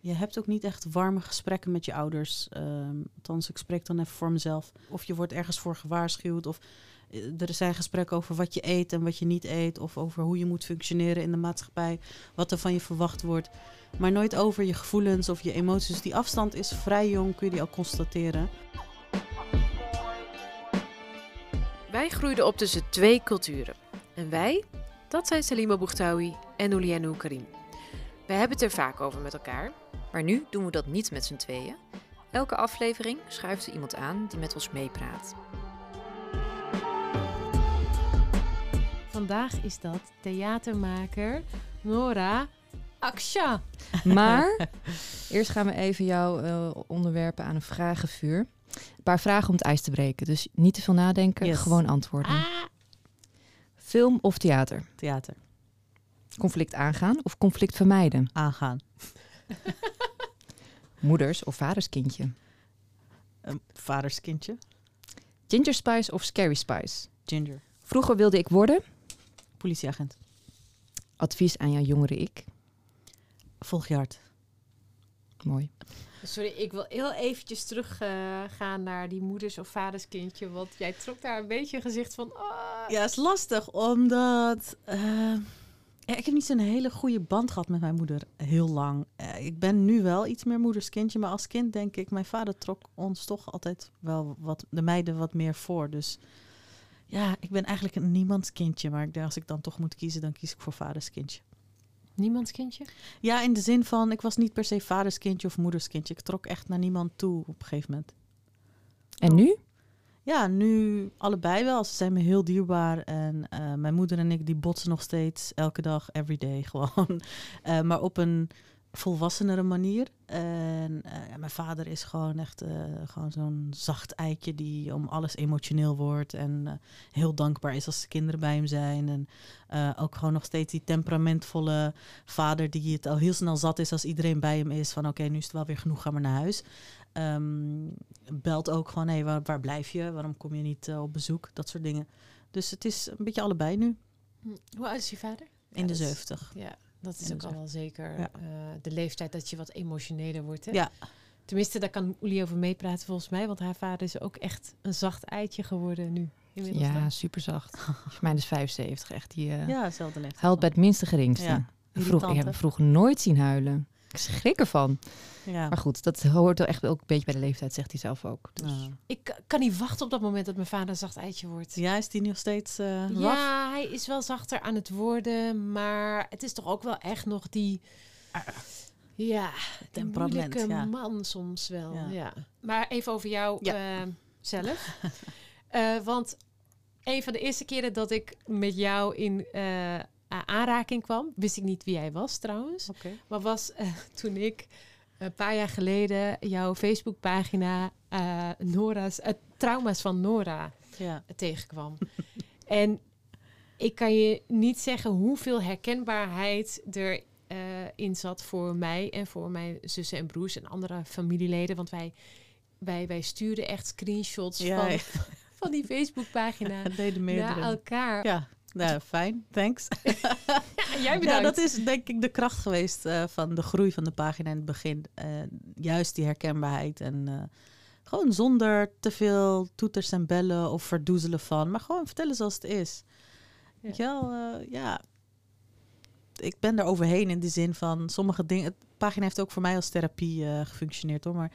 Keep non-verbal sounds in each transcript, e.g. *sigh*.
je hebt ook niet echt warme gesprekken met je ouders. Ehm, althans, ik spreek dan even voor mezelf. Of je wordt ergens voor gewaarschuwd. Of eh, er zijn gesprekken over wat je eet en wat je niet eet. Of over hoe je moet functioneren in de maatschappij. Wat er van je verwacht wordt. Maar nooit over je gevoelens of je emoties. Die afstand is vrij jong, kun je die al constateren. Wij groeiden op tussen twee culturen. En wij, dat zijn Salima Bouchtaoui en Oulianou Karim. We hebben het er vaak over met elkaar, maar nu doen we dat niet met z'n tweeën. Elke aflevering schuift er iemand aan die met ons meepraat. Vandaag is dat theatermaker Nora Aksha. *laughs* Maar eerst gaan we even jouw eh, onderwerpen aan een vragenvuur. Een paar vragen om het ijs te breken. Dus niet te veel nadenken, Yes. gewoon antwoorden. Ah, Film of theater? Theater. Conflict aangaan of conflict vermijden? Aangaan. *laughs* Moeders of vaders kindje? Een vaderskindje. Ginger spice of scary spice? Ginger. Vroeger wilde ik worden. Politieagent. Advies aan jouw jongere ik. Volg je hart. Mooi. sorry, ik wil heel eventjes teruggaan gaan naar die moeders of vaders kindje. Want jij trok daar een beetje een gezicht van... ah. Ja, is lastig, omdat... eh, ja, ik heb niet zo'n hele goede band gehad met mijn moeder heel lang. Eh, ik ben nu wel iets meer moederskindje, maar als kind denk ik... Mijn vader trok ons toch altijd wel wat, de meiden wat meer voor. Dus ja, ik ben eigenlijk een niemandskindje. Maar ik denk, als ik dan toch moet kiezen, dan kies ik voor vaderskindje. Niemands kindje? Ja, in de zin van, ik was niet per se vaderskindje of moederskindje. Ik trok echt naar niemand toe op een gegeven moment. En nu? Ja, nu allebei wel. Ze zijn me heel dierbaar. En eh, mijn moeder en ik die botsen nog steeds elke dag, every day *laughs* gewoon. Eh, maar op een volwassenere manier. En eh, ja, mijn vader is gewoon echt gewoon zo'n zacht eitje die om alles emotioneel wordt. En heel dankbaar is als de kinderen bij hem zijn. En ook gewoon nog steeds die temperamentvolle vader die het al heel snel zat is als iedereen bij hem is. Van oké, nu is het wel weer genoeg, ga maar naar huis. Ehm, belt ook gewoon, hé, waar, waar blijf je? Waarom kom je niet eh, op bezoek? Dat soort dingen. Dus het is een beetje allebei nu, Hm, Hoe oud is je vader? in Ja, de zeventig. Ja, dat is ook al wel zeker Ja. eh, de leeftijd dat je wat emotioneler wordt. Hè? Ja. Tenminste, daar kan Oelie over meepraten volgens mij. Want haar vader is ook echt een zacht eitje geworden nu. Inmiddels Ja, dan. super zacht. Voor mij is 75. Echt, die eh, Ja, hetzelfde leeftijd. huilt bij het minste geringste. Ja, Vroeg, ik heb hem vroeger nooit zien huilen. Ik schrik ervan. Ja. Maar goed, dat hoort wel echt ook een beetje bij de leeftijd, zegt hij zelf ook. Dus. Ik ka- kan niet wachten op dat moment dat mijn vader een zacht eitje wordt. Ja, is die nog steeds eh rough? Ja, hij is wel zachter aan het worden, maar het is toch ook wel echt nog die... Ja, Temperament, moeilijke ja. man soms wel. Ja. Ja. Maar even over jou Ja. eh, zelf. *laughs* Eh, want een van de eerste keren dat ik met jou in eh, aanraking kwam, wist ik niet wie jij was trouwens. Maar was eh, toen ik een paar jaar geleden jouw Facebookpagina eh Nora's, eh, Trauma's van Nora Ja. tegenkwam. *laughs* en ik kan je niet zeggen hoeveel herkenbaarheid er eh, in zat voor mij en voor mijn zussen en broers en andere familieleden. Want wij, wij, wij stuurden echt screenshots Ja, van, ja. *laughs* van die Facebookpagina *laughs* naar elkaar. Ja, nou, fijn. Thanks. *laughs* En jij Ja, bedankt. dat is denk ik de kracht geweest eh, van de groei van de pagina in het begin. Eh, juist die herkenbaarheid en eh, gewoon zonder te veel toeters en bellen of verdoezelen van, maar gewoon vertellen zoals het is. Weet je wel, ja. Ik ben er overheen in de zin van sommige dingen. De pagina heeft ook voor mij als therapie gefunctioneerd hoor. Maar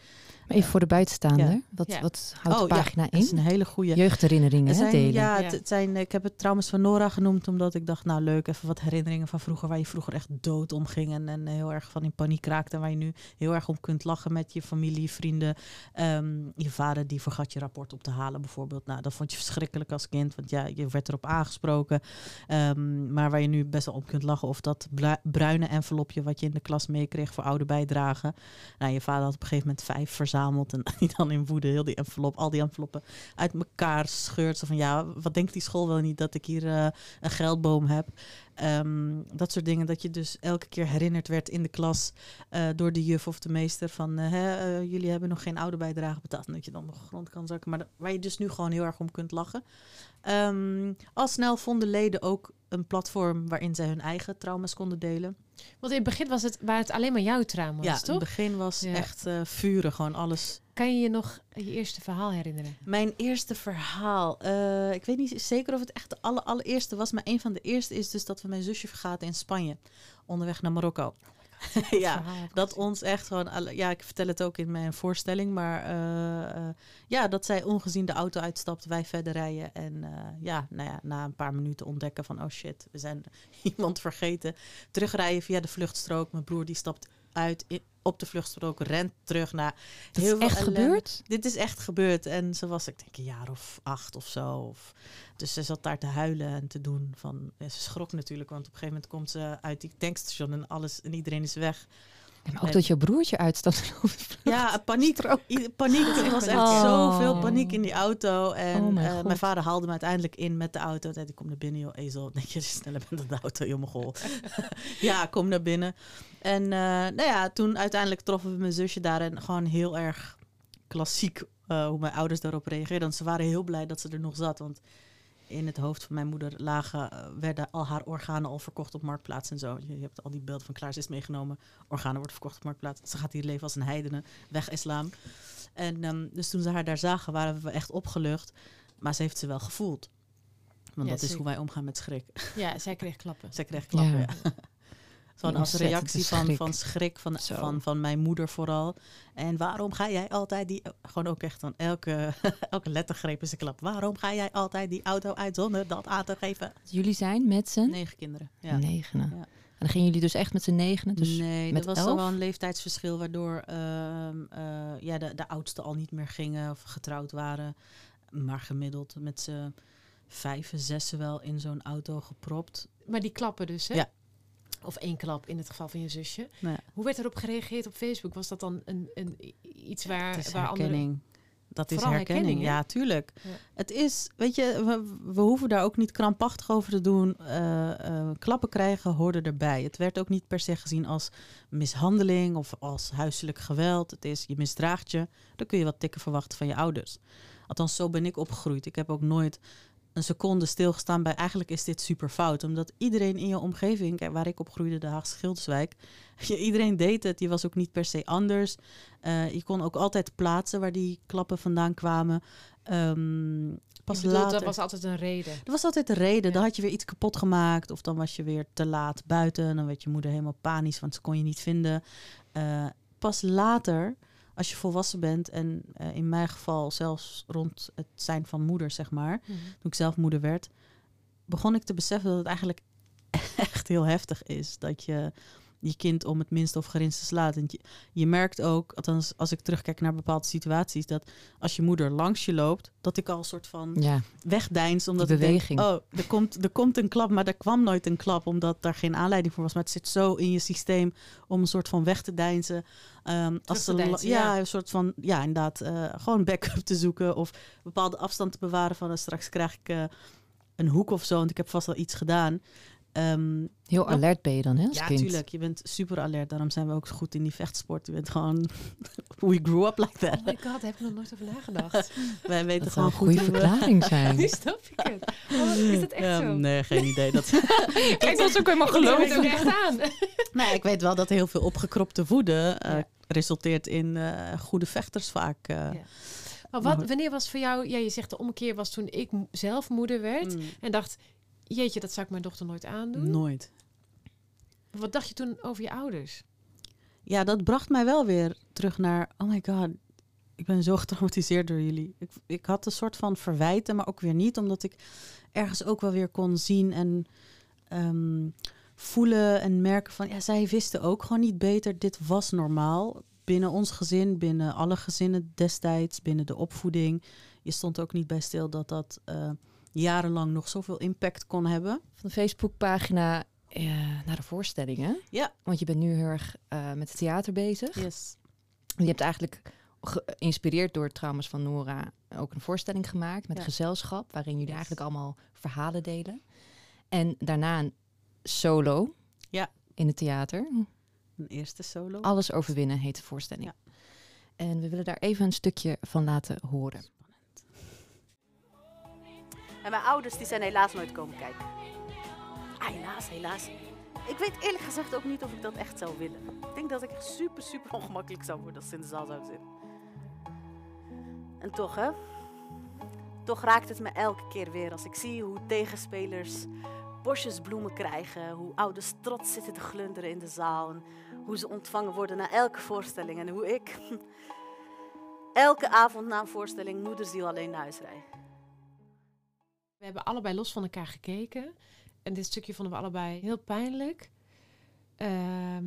even voor de buitenstaander. Wat, wat houdt de Oh, ja, pagina dat is in? een hele goede. Jeugdherinneringen Er hè, delen. ja, het, het zijn, ik heb het trauma's van Nora genoemd, omdat ik dacht, nou leuk, even wat herinneringen van vroeger, waar je vroeger echt dood om ging en, en heel erg van in paniek raakte, en waar je nu heel erg om kunt lachen met je familie, vrienden. Ehm, je vader die vergat je rapport op te halen bijvoorbeeld. Nou, dat vond je verschrikkelijk als kind, want ja, je werd erop aangesproken. Ehm, maar waar je nu best wel om kunt lachen, of dat bruine envelopje wat je in de klas meekreeg voor oude bijdragen. Nou, je vader had op een gegeven moment vijf verzameld en *laughs* die dan in woede heel die envelop, al die enveloppen uit elkaar scheurt. Van ja, wat denkt die school wel niet dat ik hier eh, een geldboom heb? Ehm, dat soort dingen. Dat je dus elke keer herinnerd werd in de klas eh, door de juf of de meester van eh, jullie hebben nog geen oude bijdrage betaald. En dat je dan de grond kan zakken. Maar waar je dus nu gewoon heel erg om kunt lachen. Ehm, al snel vonden leden ook een platform waarin zij hun eigen trauma's konden delen. Want in het begin was het, waren het alleen maar jouw trauma's, Ja, in het toch? begin was Ja. echt eh, vuren, gewoon alles. Kan je je nog je eerste verhaal herinneren? Mijn eerste verhaal. eh, ik weet niet zeker of het echt de aller, allereerste was, maar een van de eerste is dus dat we mijn zusje vergaten in Spanje. Onderweg naar Marokko. *laughs* ja, dat ons echt gewoon, ja, ik vertel het ook in mijn voorstelling, maar eh, eh, ja, dat zij ongezien de auto uitstapt, wij verder rijden en eh, ja, nou ja, na een paar minuten ontdekken van, oh shit, we zijn *laughs* iemand vergeten. Terugrijden via de vluchtstrook, mijn broer die stapt uit op de vluchtstrook, rent terug naar Dat heel is veel echt ellende. gebeurd? Dit is echt gebeurd en ze was, ik denk, een jaar of acht of zo. Of, dus ze zat daar te huilen en te doen van, ja, ze schrok natuurlijk, want op een gegeven moment komt ze uit die tankstation en alles en iedereen is weg. Maar ook Nee. dat je broertje uitstapt. *laughs* Ja, *laughs* paniek. Paniek. Er was echt Oh. zoveel paniek in die auto. En Oh mijn eh, God. mijn vader haalde me uiteindelijk in met de auto. Hij die komt naar binnen, joh, ezel. Denk je, sneller bent dan de auto, joh, mogol. *laughs* ja, kom naar binnen. En eh, nou ja, toen uiteindelijk troffen we mijn zusje daar. En gewoon heel erg klassiek eh, hoe mijn ouders daarop reageerden. Ze waren heel blij dat ze er nog zat. Want in het hoofd van mijn moeder lagen, eh, werden al haar organen al verkocht op Marktplaats en zo. Je, hebt al die beelden van Klaar ze is meegenomen. Organen worden verkocht op Marktplaats. Ze gaat hier leven als een heidene, weg islam. En ehm, dus toen ze haar daar zagen, waren we echt opgelucht. Maar ze heeft ze wel gevoeld. Want Ja, dat is hoe wij omgaan met schrik. Ja, zij kreeg klappen. *laughs* Zij kreeg klappen, Ja. ja. Gewoon als reactie van, schrik. van schrik van, Zo. van, van mijn moeder vooral. En waarom ga jij altijd die... Gewoon ook echt van elke, *laughs* elke lettergreep is een klap. Waarom ga jij altijd die auto uit zonder dat aan te geven? Jullie zijn met z'n Negen kinderen. Ja. negenen. Ja. En dan gingen jullie dus echt met z'n negenen. Dus nee, met er was elf? al wel een leeftijdsverschil waardoor ehm, eh, ja, de, de oudsten al niet meer gingen of getrouwd waren. Maar gemiddeld met z'n vijf en zessen wel in zo'n auto gepropt. Maar die klappen dus, hè? Ja. Of één klap in het geval van je zusje. Ja, Hoe werd erop gereageerd op Facebook? Was dat dan een, een, iets waar, waar anderen... Dat is herkenning, ja, tuurlijk. Ja. Het is, weet je, we, we hoeven daar ook niet krampachtig over te doen. Eh, eh, klappen krijgen hoorde erbij. Het werd ook niet per se gezien als mishandeling of als huiselijk geweld. Het is, je misdraagt je, dan kun je wat tikken verwachten van je ouders. Althans, zo ben ik opgegroeid. Ik heb ook nooit een seconde stilgestaan bij eigenlijk is dit super fout. Omdat iedereen in je omgeving, kijk, waar ik opgroeide, de Haagse Schilderswijk, *laughs* je, iedereen deed het. Je was ook niet per se anders. Eh, je kon ook altijd plaatsen waar die klappen vandaan kwamen. Ehm, pas bedoelt, later. Dat was altijd een reden. Er was altijd een reden. Ja. Dan had je weer iets kapot gemaakt. Of dan was je weer te laat buiten. Dan werd je moeder helemaal panisch, want ze kon je niet vinden. Eh, pas later, als je volwassen bent... en eh, in mijn geval zelfs rond het zijn van moeder, zeg maar... Mhm. toen ik zelf moeder werd... begon ik te beseffen dat het eigenlijk *laughs* echt heel heftig is. Dat je je kind om het minste of geringste slaat. En je, je merkt ook, althans als ik terugkijk naar bepaalde situaties... dat als je moeder langs je loopt... dat ik al een soort van ja, wegdeins. Omdat Die ik denk, beweging. oh, er komt, er komt een klap, maar er kwam nooit een klap. Omdat daar geen aanleiding voor was. Maar het zit zo in je systeem om een soort van weg te deinzen. Ehm, als te deinzen, ja, ja. een soort van, ja, inderdaad, eh, gewoon backup te zoeken. Of bepaalde afstand te bewaren van, eh, straks krijg ik eh, een hoek of zo. Want ik heb vast wel iets gedaan. Ehm, heel alert ben je dan, hè, als ja, kind. tuurlijk. Je bent super alert. Daarom zijn we ook zo goed in die vechtsport. Je bent gewoon... *laughs* We grew up like that. Oh my god, daar heb ik nog nooit over nagedacht. *laughs* Wij weten Dat zou gewoon een goed goede hoe we- verklaring *laughs* zijn. nu snap ik het. Oh, is dat echt zo? Nee, geen idee. Dat... Kijk, dat is ook helemaal Ik geloven. echt aan. Nou, ik weet wel dat heel veel opgekropte woede eh, Ja. resulteert in eh, goede vechters vaak. eh. Ja. Maar wat, wanneer was voor jou... Ja, je zegt de ommekeer was toen ik zelf moeder werd. Mm, En dacht, jeetje, dat zou ik mijn dochter nooit aandoen. Nooit. Wat dacht je toen over je ouders? Ja, dat bracht mij wel weer terug naar, oh my god, ik ben zo getraumatiseerd door jullie. Ik, ik had een soort van verwijten, maar ook weer niet, omdat ik ergens ook wel weer kon zien en ehm, voelen en merken van, ja, zij wisten ook gewoon niet beter. Dit was normaal binnen ons gezin, binnen alle gezinnen destijds, binnen de opvoeding. Je stond ook niet bij stil dat dat eh, jarenlang nog zoveel impact kon hebben. Van de Facebookpagina eh, naar de voorstellingen. Ja. Want je bent nu heel erg eh, met het theater bezig. Yes. Je hebt eigenlijk geïnspireerd door trauma's van Nora ook een voorstelling gemaakt met Ja. gezelschap, waarin jullie Yes. eigenlijk allemaal verhalen delen. En daarna een solo Ja. in het theater. Een eerste solo. Alles overwinnen heet de voorstelling. Ja. En we willen daar even een stukje van laten horen. En mijn ouders die zijn helaas nooit komen kijken. Ah, helaas, helaas. Ik weet eerlijk gezegd ook niet of ik dat echt zou willen. Ik denk dat ik echt super, super ongemakkelijk zou worden als ze in de zaal zou zitten. En toch, hè? Toch raakt het me elke keer weer als ik zie hoe tegenspelers bosjes bloemen krijgen. Hoe ouders trots zitten te glunderen in de zaal. En hoe ze ontvangen worden na elke voorstelling. En hoe ik *laughs* elke avond na een voorstelling moederziel alleen naar huis rijd. We hebben allebei los van elkaar gekeken. En dit stukje vonden we allebei heel pijnlijk. Ehm,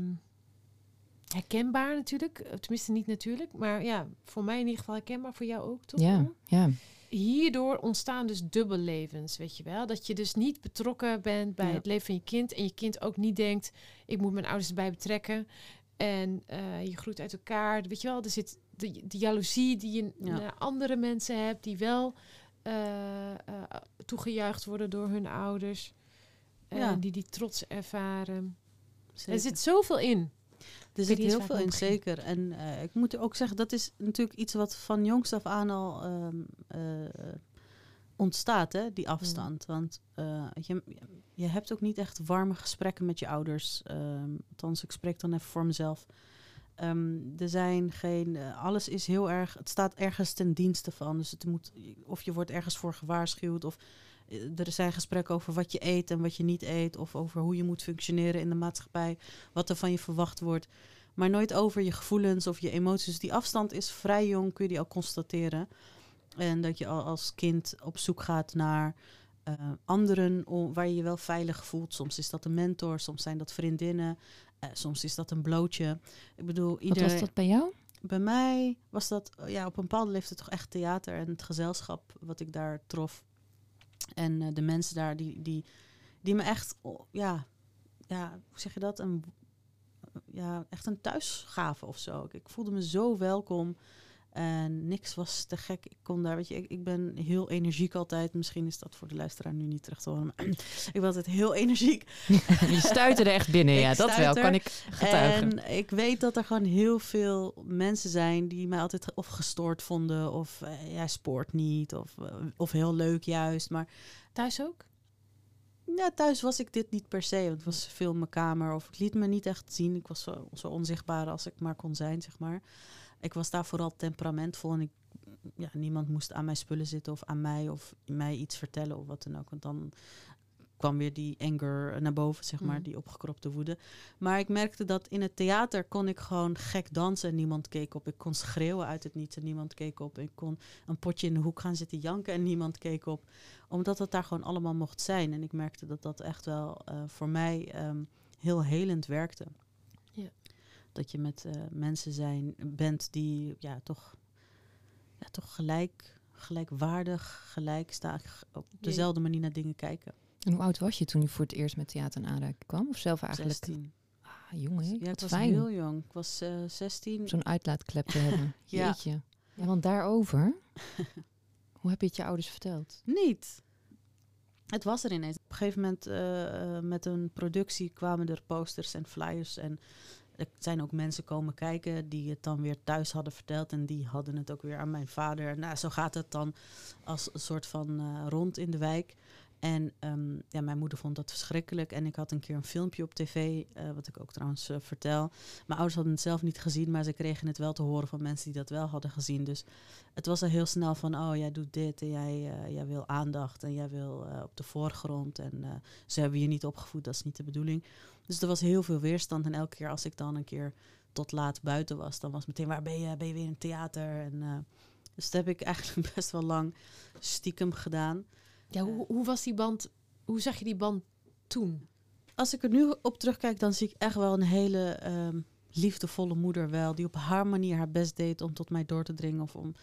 herkenbaar natuurlijk. Eh, Tenminste, niet natuurlijk. Maar ja, voor mij in ieder geval herkenbaar. Voor jou ook, toch? Ja, ja. Hierdoor ontstaan dus dubbellevens, weet je wel. Dat je dus niet betrokken bent bij Ja. het leven van je kind. En je kind ook niet denkt, ik moet mijn ouders erbij betrekken. En eh, je groeit uit elkaar. Weet je wel, er zit de, de jaloezie die je Ja. naar andere mensen hebt... die wel toegejuicht worden door hun ouders. En Ja. die die trots ervaren. Er zit zoveel in. Er zit heel veel in, zeker. En eh, ik moet ook zeggen, dat is natuurlijk iets wat van jongs af aan al ehm, eh, ontstaat, hè, die afstand. Want eh, je, je hebt ook niet echt warme gesprekken met je ouders. ehm althans, ik spreek dan even voor mezelf. Ehm, er zijn geen, eh, alles is heel erg, het staat ergens ten dienste van. Dus het moet, of je wordt ergens voor gewaarschuwd, of eh, er zijn gesprekken over wat je eet en wat je niet eet, of over hoe je moet functioneren in de maatschappij, wat er van je verwacht wordt. Maar nooit over je gevoelens of je emoties. Die afstand is vrij jong, kun je die al constateren. En dat je al als kind op zoek gaat naar eh, anderen waar je je wel veilig voelt. Soms is dat een mentor, soms zijn dat vriendinnen, eh, soms is dat een blootje. Ik bedoel, Wat iedereen, was dat bij jou? bij mij was dat eh, ja, op een bepaalde leeftijd toch echt theater en het gezelschap wat ik daar trof. En eh, de mensen daar die, die, die me echt, oh, ja, ja, hoe zeg je dat? Een, ja, echt een thuis gaven of zo. Ik, ik voelde me zo welkom. En niks was te gek. Ik kon daar, weet je, ik, ik ben heel energiek altijd. Misschien is dat voor de luisteraar nu niet terug te horen. Maar *clears throat* ik ben altijd heel energiek. *laughs* Je stuitte er echt binnen, *laughs* Ik ja, dat wel. Kan ik getuigen. En ik weet dat er gewoon heel veel mensen zijn die mij altijd of gestoord vonden. Of eh, jij spoort niet. Of, eh, of heel leuk juist. Maar Thuis ook? ja, thuis was ik dit niet per se. Want het was veel in mijn kamer. Of ik liet me niet echt zien. Ik was zo, zo onzichtbaar als ik maar kon zijn, zeg maar. Ik was daar vooral temperamentvol. En ik, ja, niemand moest aan mijn spullen zitten of aan mij. Of mij iets vertellen of wat dan ook. Want dan kwam weer die anger naar boven, zeg maar. Mm. Die opgekropte woede. Maar ik merkte dat in het theater kon ik gewoon gek dansen en niemand keek op. Ik kon schreeuwen uit het niets en niemand keek op. Ik kon een potje in de hoek gaan zitten janken en niemand keek op. Omdat het daar gewoon allemaal mocht zijn. En ik merkte dat dat echt wel eh, voor mij ehm, heel helend werkte. Dat je met eh, mensen zijn, bent die ja, toch, ja, toch gelijk, gelijkwaardig, gelijk staan, op dezelfde manier naar dingen kijken. En hoe oud was je toen je voor het eerst met theater in aanraking kwam? Of zelf eigenlijk? 16. Ah, jongen, hè? Ja, ik was fijn. heel jong. Ik was eh 16. Zo'n uitlaatklep te hebben. *laughs* Ja. Jeetje. Ja, want daarover... *laughs* hoe heb je het je ouders verteld? Niet. Het was er ineens. Op een gegeven moment eh, met een productie kwamen er posters en flyers. En er zijn ook mensen komen kijken die het dan weer thuis hadden verteld. En die hadden het ook weer aan mijn vader. Nou, zo gaat het dan als een soort van eh, rond in de wijk. En ehm, ja, mijn moeder vond dat verschrikkelijk. En ik had een keer een filmpje op tv, eh, wat ik ook trouwens eh, vertel. Mijn ouders hadden het zelf niet gezien, maar ze kregen het wel te horen van mensen die dat wel hadden gezien. Dus het was al heel snel van, oh, jij doet dit en jij, eh, jij wil aandacht en jij wil op de voorgrond. En ze hebben je niet opgevoed, dat is niet de bedoeling. Dus er was heel veel weerstand. En elke keer als ik dan een keer tot laat buiten was, dan was meteen, waar ben je? Ben je weer in het theater? En, dus dat heb ik eigenlijk *laughs* best wel lang stiekem gedaan. Ja, hoe, hoe was die band? Hoe zag je die band toen? Als ik er nu op terugkijk, dan zie ik echt wel een hele ehm, liefdevolle moeder wel. Die op haar manier haar best deed om tot mij door te dringen. Of om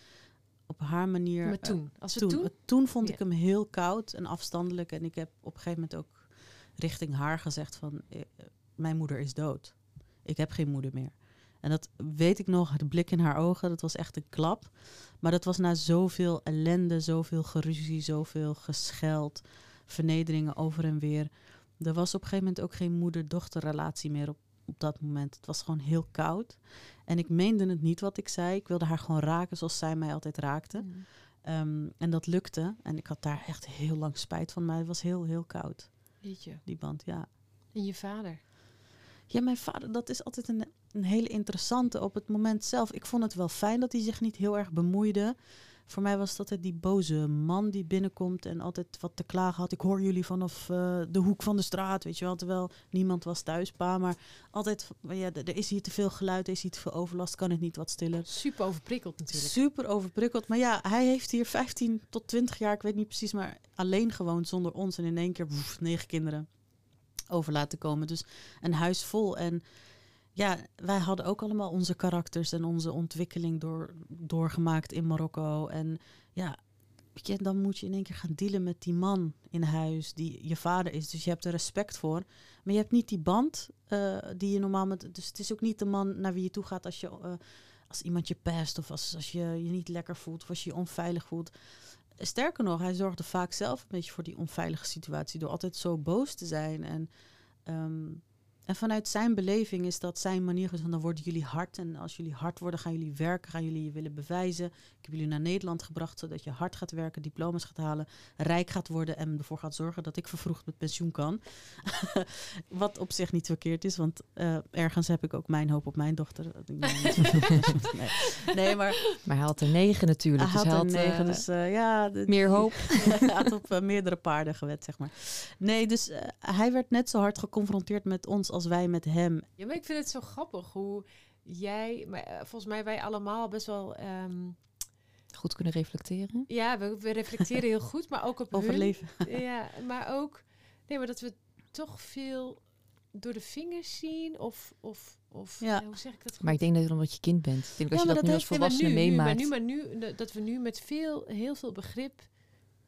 op haar manier... Maar eh, toen? Als toen, toen? eh, toen vond Ja. ik hem heel koud en afstandelijk. En ik heb op een gegeven moment ook richting haar gezegd van... eh, mijn moeder is dood. Ik heb geen moeder meer. En dat weet ik nog, de blik in haar ogen, dat was echt een klap. Maar dat was na zoveel ellende, zoveel geruzie, zoveel gescheld, vernederingen over en weer. Er was op een gegeven moment ook geen moeder-dochterrelatie meer op, op dat moment. Het was gewoon heel koud. En ik meende het niet wat ik zei. Ik wilde haar gewoon raken zoals zij mij altijd raakte. Mm. Ehm, en dat lukte. En ik had daar echt heel lang spijt van. Maar het was heel, heel koud, Weet je. die band, ja. En je vader? Ja, mijn vader, dat is altijd een, een hele interessante op het moment zelf. Ik vond het wel fijn dat hij zich niet heel erg bemoeide. Voor mij was het altijd die boze man die binnenkomt en altijd wat te klagen had. Ik hoor jullie vanaf eh, de hoek van de straat, weet je wel. Terwijl niemand was thuis, pa. Maar altijd, ja, er is hier te veel geluid, er is hier te veel overlast, kan het niet wat stiller. Super overprikkeld natuurlijk. Super overprikkeld. Maar ja, hij heeft hier 15 tot 20 jaar, ik weet niet precies, maar alleen gewoond zonder ons. En in één keer negen kinderen over laten komen. Dus een huis vol. En ja, wij hadden ook allemaal onze karakters en onze ontwikkeling door, doorgemaakt in Marokko. En ja, dan moet je in één keer gaan dealen met die man in huis die je vader is. Dus je hebt er respect voor. Maar je hebt niet die band uh, die je normaal met. Dus het is ook niet de man naar wie je toe gaat als je. Uh, als iemand je pest of als, als je je niet lekker voelt of als je je onveilig voelt. Sterker nog, hij zorgde vaak zelf een beetje voor die onveilige situatie door altijd zo boos te zijn. En um, en vanuit zijn beleving is dat zijn manier van dan worden jullie hard. En als jullie hard worden, gaan jullie werken, gaan jullie je willen bewijzen. Ik heb jullie naar Nederland gebracht, zodat je hard gaat werken, diploma's gaat halen, rijk gaat worden en ervoor gaat zorgen dat ik vervroegd met pensioen kan. *laughs* Wat op zich niet verkeerd is, want uh, ergens heb ik ook mijn hoop op mijn dochter. *laughs* nee. nee, maar... Maar hij had er negen natuurlijk. Hij dus had er negen, uh, dus uh, ja... meer hoop. *laughs* hij had op uh, meerdere paarden gewet, zeg maar. Nee, dus hij werd net zo hard geconfronteerd met ons als wij met hem. Ja, maar ik vind het zo grappig hoe jij, maar uh, volgens mij wij allemaal best wel... Um, goed kunnen reflecteren. Ja, we, we reflecteren heel goed, maar ook op Overleven. Hun, *laughs* ja, maar ook... Nee, maar dat we toch veel door de vingers zien of... of of ja. hoe zeg ik dat? Goed? Maar ik denk dat omdat je kind bent. Ik denk ja, als je dat, dat nu als volwassene nu, meemaakt. Nu, maar nu, maar nu, dat we nu met veel, heel veel begrip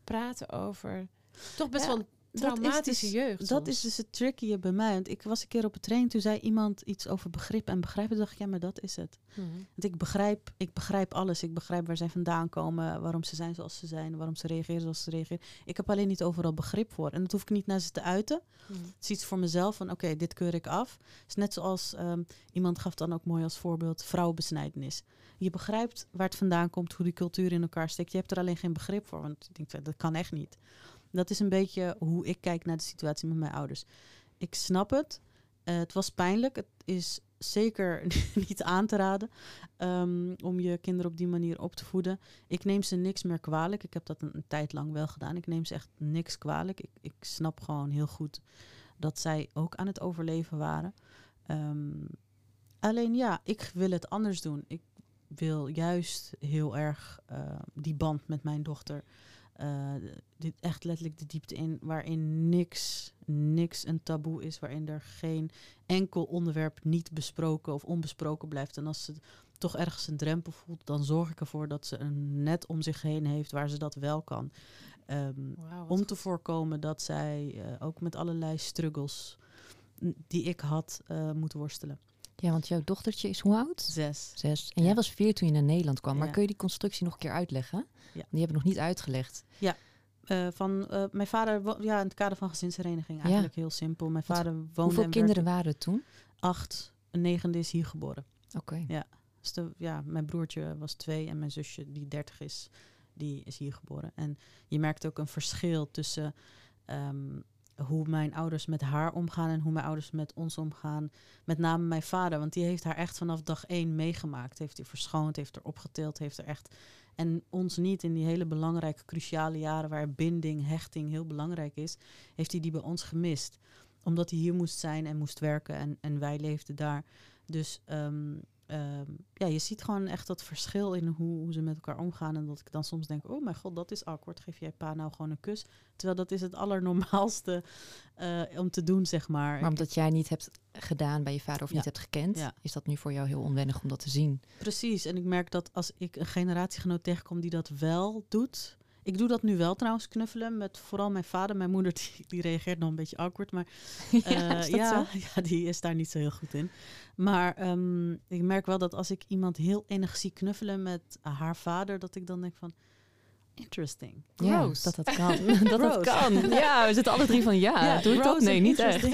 praten over toch best ja. wel een traumatische dat jeugd. Dus, dat is dus het tricky bij mij. Want ik was een keer op een training, toen zei iemand iets over begrip en begrijpen. dacht ik, ja, maar dat is het. Mhm. Want ik begrijp, ik begrijp alles. Ik begrijp waar zij vandaan komen, waarom ze zijn zoals ze zijn, waarom ze reageren zoals ze reageren. Ik heb alleen niet overal begrip voor. En dat hoef ik niet naar ze te uiten. Mhm. Het is iets voor mezelf van, oké, okay, dit keur ik af. Het is net zoals um, iemand gaf dan ook mooi als voorbeeld vrouwenbesnijdenis. Je begrijpt waar het vandaan komt, hoe die cultuur in elkaar steekt. Je hebt er alleen geen begrip voor, want ik denk, dat kan echt niet. Dat is een beetje hoe ik kijk naar de situatie met mijn ouders. Ik snap het. Uh, het was pijnlijk. Het is zeker *laughs* niet aan te raden um, om je kinderen op die manier op te voeden. Ik neem ze niks meer kwalijk. Ik heb dat een, tijd lang wel gedaan. Ik neem ze echt niks kwalijk. Ik, ik snap gewoon heel goed dat zij ook aan het overleven waren. Um, alleen ja, ik wil het anders doen. Ik wil juist heel erg uh, die band met mijn dochter uh, dit echt letterlijk de diepte in, waarin niks, niks een taboe is, waarin er geen enkel onderwerp niet besproken of onbesproken blijft. En als ze toch ergens een drempel voelt, dan zorg ik ervoor dat ze een net om zich heen heeft waar ze dat wel kan. Um, wow, om te voorkomen dat zij uh, ook met allerlei struggles die ik had uh, moeten worstelen. Ja, want jouw dochtertje is hoe oud? Zes. Zes. En ja. jij was vier toen je naar Nederland kwam. Maar Ja. kun je die constructie nog een keer uitleggen? Ja. Die heb ik nog niet uitgelegd. Uh, van uh, mijn vader, ja, in het kader van gezinshereniging eigenlijk heel simpel. Mijn vader woonde Hoeveel en kinderen waren het toen? acht, een negende is hier geboren. Oké. Dus de, ja, mijn broertje was twee en mijn zusje, die dertig is, die is hier geboren. En je merkt ook een verschil tussen um, hoe mijn ouders met haar omgaan en hoe mijn ouders met ons omgaan. Met name mijn vader, want die heeft haar echt vanaf dag één meegemaakt. Heeft hij verschoond, heeft er opgetild, heeft er echt... En ons niet in die hele belangrijke, cruciale jaren waar binding, hechting heel belangrijk is, heeft hij die bij ons gemist. Omdat hij hier moest zijn en moest werken en, en wij leefden daar. Dus um, um, ja, je ziet gewoon echt dat verschil in hoe, hoe, ze met elkaar omgaan. En dat ik dan soms denk, oh mijn god, dat is awkward. Geef jij pa nou gewoon een kus? Terwijl dat is het allernormaalste uh, om te doen, zeg maar. Maar omdat jij niet hebt gedaan bij je vader of Ja. niet hebt gekend, Ja. is dat nu voor jou heel onwennig om dat te zien. Precies. En ik merk dat als ik een generatiegenoot tegenkom die dat wel doet. Ik doe dat nu wel trouwens, knuffelen. Met vooral mijn vader. Mijn moeder *laughs* die, die reageert nog een beetje awkward. Maar *laughs* ja, Eh, ja, *laughs* ja, die is daar niet zo heel goed in. Maar um, ik merk wel dat als ik iemand heel enig zie knuffelen met haar vader, dat ik dan denk van, Interesting. Ja, Gross. dat dat kan. *laughs* dat dat kan. Ja, we zitten alle drie van ja. doe ik dat? Nee, niet echt. *laughs*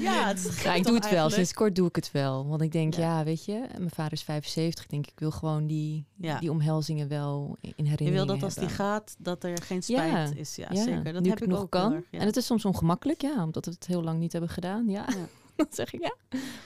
ja, het is Ja, ik doe het wel. eigenlijk? Sinds kort doe ik het wel. Want ik denk, Ja. ja, weet je, mijn vader is 75. Ik denk, ik wil gewoon die, Ja. die omhelzingen wel in Je herinnering wil dat als die gaat, dat er geen spijt is. Ja, zeker. Dat nu heb ik nog ook kan. En het is soms ongemakkelijk, ja, omdat we het heel lang niet hebben gedaan. Ja, Ja. *laughs* dan zeg ik, ja,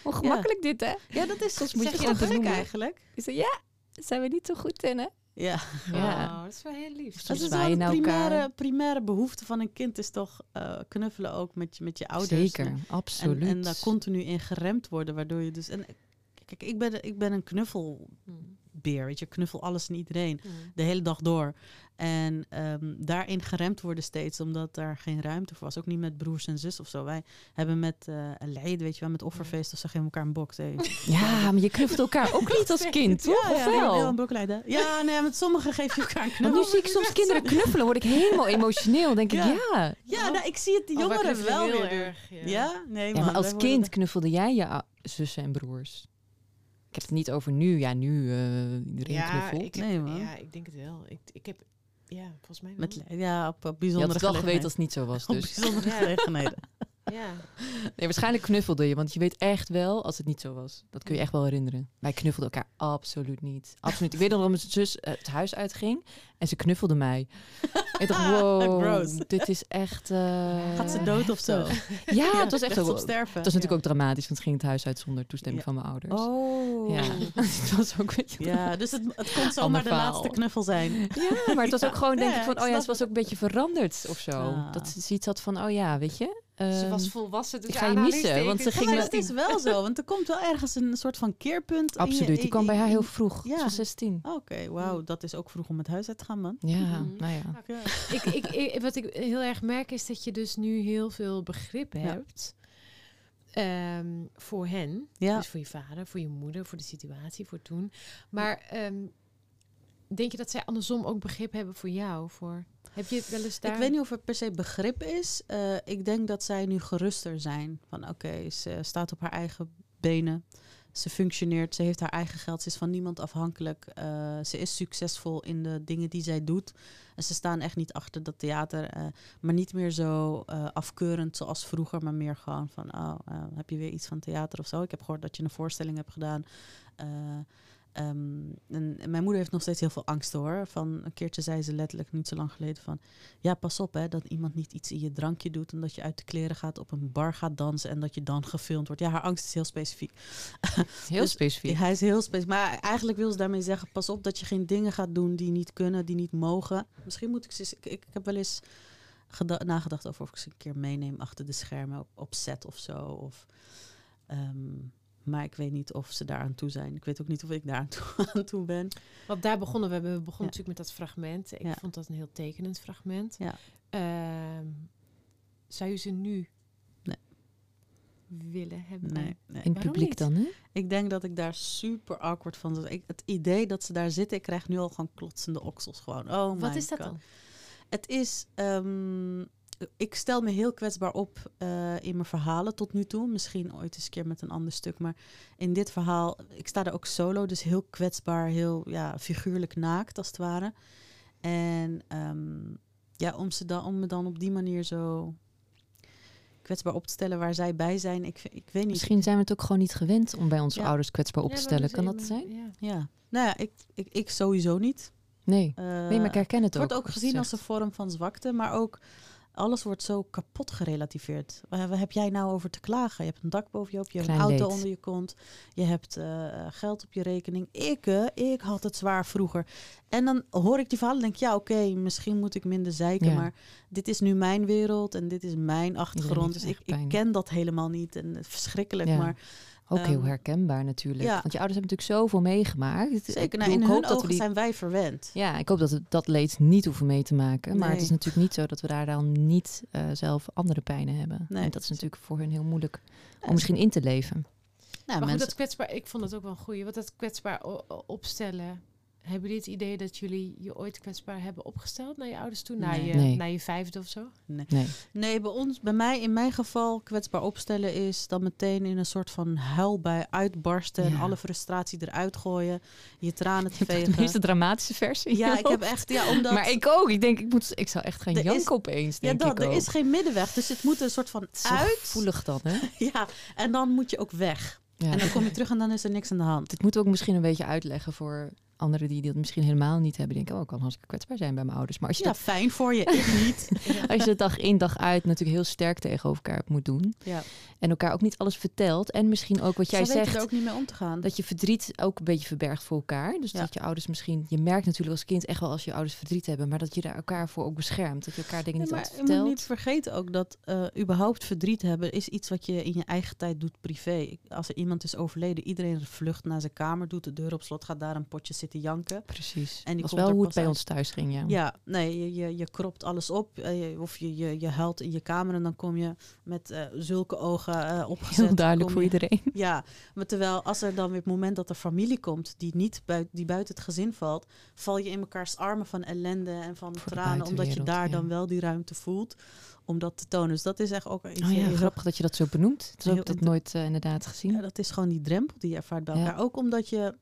ongemakkelijk dit, hè? Ja, dat is Soms moet je zeg benoemen. eigenlijk. Ik zeg, ja, daar zijn we niet zo goed in, hè? Ja. Ja. Oh, dat is wel heel lief. Dat is wel de primaire, primaire behoefte van een kind, is toch eh, knuffelen ook met je, met je ouders. Zeker, En, absoluut. en daar continu in geremd worden, waardoor je dus... En, kijk, ik ben, ik ben een knuffelbeer, Mm. weet je. Knuffel alles en iedereen, Mm. de hele dag door. En ehm, daarin geremd worden steeds, omdat daar geen ruimte voor was. Ook niet met broers en zus of zo. Wij hebben met eh een leid, weet je wel, met offerfeest of zo, geven elkaar een box. Hey. Ja, maar je knuffelt elkaar ook niet als kind, toch? Ja, of ja, heel- heel wel? een leiden. Ja, nee, met sommigen geef je elkaar een Want knuffel. nu zie ik soms kinderen *laughs* knuffelen, word ik helemaal emotioneel. denk ik, Ja. ja. Nou, ik zie het de jongeren wel heel weer erg. Ja. Ja, nee, Ja, maar als worden kind knuffelde jij je zussen en broers? Ik heb het niet over nu. Ja, nu eh iedereen Ja, knuffelt. ik heb, Nee, man. ja, ik denk het wel. Ik, ik heb, ja, volgens mij wel. Met, ja, op, op je had bijzondere het wel geweten als het niet zo was. Op Dus. bijzondere *laughs* Ja. gelegenheden. *laughs* ja. Nee, waarschijnlijk knuffelde je, want je weet echt wel als het niet zo was. Dat kun je echt wel herinneren. Wij knuffelden elkaar absoluut niet. Absoluut. Ik weet nog dat mijn zus het huis uitging en ze knuffelde mij. *laughs* ik dacht, wow, Gross. dit is echt... eh, Gaat ze dood of zo? *laughs* Ja, het was echt zo. op sterven. Het was natuurlijk ook dramatisch, want ze ging het huis uit zonder toestemming Ja. van mijn ouders. Oh. Ja, *laughs* het was ook een beetje... Ja, dus het, het kon zomaar de laatste knuffel zijn. Ja, maar het was ook gewoon, denk Ja, ik, van, oh ja, ze was ook een beetje veranderd of zo. Ah. Dat ze iets had van, oh ja, weet je. Ze ehm, was volwassen. Dus ik ga je missen, want ze Ja, ging maar me- het is wel zo, want er komt wel ergens een soort van keerpunt. in je- Absoluut, die kwam bij haar heel vroeg. Ja. Ze was 16. Oké, wauw, dat is ook vroeg om het huis uit te gaan, man. Ja, Mhm. nou ja. Ja. *laughs* ik, ik, ik- wat ik heel erg merk is dat je dus nu heel veel begrip Ja. hebt ehm, voor hen. Ja. Dus voor je vader, voor je moeder, voor de situatie, voor toen. Maar ehm, denk je dat zij andersom ook begrip hebben voor jou? Voor, heb je het wel eens daar... Ik weet niet of er per se begrip is. Eh, ik denk dat zij nu geruster zijn. Van oké, ze staat op haar eigen benen. Ze functioneert, ze heeft haar eigen geld, ze is van niemand afhankelijk. Eh, ze is succesvol in de dingen die zij doet. En ze staan echt niet achter dat theater, eh, maar niet meer zo eh, afkeurend zoals vroeger, maar meer gewoon van, oh, heb je weer iets van theater of zo? Ik heb gehoord dat je een voorstelling hebt gedaan. Eh, ehm, en en mijn moeder heeft nog steeds heel veel angst hoor. Van een keertje zei ze letterlijk niet zo lang geleden van, ja, pas op hè, dat iemand niet iets in je drankje doet en dat je uit de kleren gaat, op een bar gaat dansen en dat je dan gefilmd wordt. Ja, haar angst is heel specifiek. *laughs* Heel Dus- specifiek. Hij is heel specifiek. Maar eigenlijk wil ze daarmee zeggen: pas op dat je geen dingen gaat doen die niet kunnen, die niet mogen. Misschien moet ik ze. Ik, ik heb wel eens geda- nagedacht over of ik ze een keer meeneem achter de schermen op, op set of zo. Of, ehm, maar ik weet niet of ze daar aan toe zijn. Ik weet ook niet of ik daar aan toe, *laughs* aan toe ben. Want daar begonnen we. We begonnen Ja. natuurlijk met dat fragment. Ik Ja. vond dat een heel tekenend fragment. Ja. Ehm, zou je ze nu Nee. willen hebben? Nee, nee. In het publiek niet? dan, hè? Ik denk dat ik daar super awkward van. Ik, het idee dat ze daar zitten, ik krijg nu al gewoon klotsende oksels. Gewoon. Oh Wat my is dat God. dan? Het is. ehm, ik stel me heel kwetsbaar op eh, in mijn verhalen tot nu toe. Misschien ooit eens een keer met een ander stuk. Maar in dit verhaal, ik sta er ook solo. Dus heel kwetsbaar, heel ja, figuurlijk naakt als het ware. En ehm, ja, om, ze dan, om me dan op die manier zo kwetsbaar op te stellen waar zij bij zijn. Ik, ik weet niet. Misschien zijn we het ook gewoon niet gewend om bij onze Ja. ouders kwetsbaar op te stellen. Kan dat zijn? Ja. Ja, nou ja, ik, ik, ik sowieso niet. Nee. Eh, Nee, maar ik herken het Het ook. wordt ook gezien als een vorm van zwakte, maar ook alles wordt zo kapot gerelativeerd. Wat heb jij nou over te klagen? Je hebt een dak boven je hoofd, je hebt een auto leed. onder je kont, je hebt eh, geld op je rekening. Ik, eh, ik had het zwaar vroeger. En dan hoor ik die verhalen en denk ik, ja oké, misschien moet ik minder zeiken, Ja. maar dit is nu mijn wereld en dit is mijn achtergrond. Dus ik, ken dat helemaal niet en verschrikkelijk, Ja. maar Ook heel Ehm, herkenbaar natuurlijk. ja. Want je ouders hebben natuurlijk zoveel meegemaakt. Ik zeker nou, bedoel, in ik hun hoop dat we ogen die- zijn wij verwend. Ja, ik hoop dat we dat leed niet hoeven mee te maken. Maar het is natuurlijk niet zo dat we daar dan niet eh, zelf andere pijnen hebben. Nee. En dat is natuurlijk voor hun heel moeilijk Ja, om misschien in te leven. Nou, maar goed, dat kwetsbaar, ik vond het ook wel een goeie. Want dat kwetsbaar opstellen. Hebben jullie het idee dat jullie je ooit kwetsbaar hebben opgesteld naar je ouders toe? Naar, Nee. je, Nee. naar je vijfde of zo? Nee. Nee, bij ons, bij mij, in mijn geval, kwetsbaar opstellen is dan meteen in een soort van huilbui uitbarsten en Ja. alle frustratie eruit gooien, je tranen te Je hebt de vegen. meeste dramatische versie. Ja, ik heb echt, ja, omdat. Maar ik ook. Ik denk, ik, moet, ik zou echt gaan is- janken opeens, ja, denk dat, ik er ook. is geen middenweg, dus het moet een soort van is uit. gevoelig dan, hè? *laughs* Ja, en dan moet je ook weg. Ja, En dan kom je terug en dan is er niks aan de hand. Dit moeten we ook misschien een beetje uitleggen voor anderen die dat misschien helemaal niet hebben. Denken, oh, ik kan hartstikke kwetsbaar zijn bij mijn ouders. Maar als je, Ja, fijn voor je, ik niet. *laughs* dat, als je het dag in dag uit natuurlijk heel sterk tegenover elkaar moet doen. Ja. En elkaar ook niet alles vertelt. En misschien ook wat jij zegt. er ook niet mee om te gaan. Dat je verdriet ook een beetje verbergt voor elkaar. Dus Ja. dat je ouders misschien... Je merkt natuurlijk als kind echt wel als je ouders verdriet hebben. Maar dat je daar elkaar voor ook beschermt. Dat je elkaar dingen Ja, niet maar altijd je moet vertelt. niet vergeten ook dat eh, überhaupt verdriet hebben is iets wat je in je eigen tijd doet privé. Als er iemand is overleden, iedereen vlucht naar zijn kamer, doet de deur op slot, gaat daar een potje zitten janken. Precies. En die was komt wel hoe het bij uit. ons thuis ging, ja. Ja, nee, je, je, je kropt alles op. eh, of je, je, je huilt in je kamer en dan kom je met eh, zulke ogen eh opgezet. Heel duidelijk voor je- iedereen. *laughs* Ja, maar terwijl als er dan weer het moment dat er familie komt die niet buiten, die buiten het gezin valt, val je in elkaars armen van ellende en van Voor tranen, omdat je daar ja. dan wel die ruimte voelt om dat te tonen. Dus dat is echt ook iets Oh ja, heel grappig dat je dat zo benoemt. Heb ik dat nooit inderdaad gezien. Ja, dat is gewoon die drempel die je ervaart bij Ja. elkaar. Ook omdat je...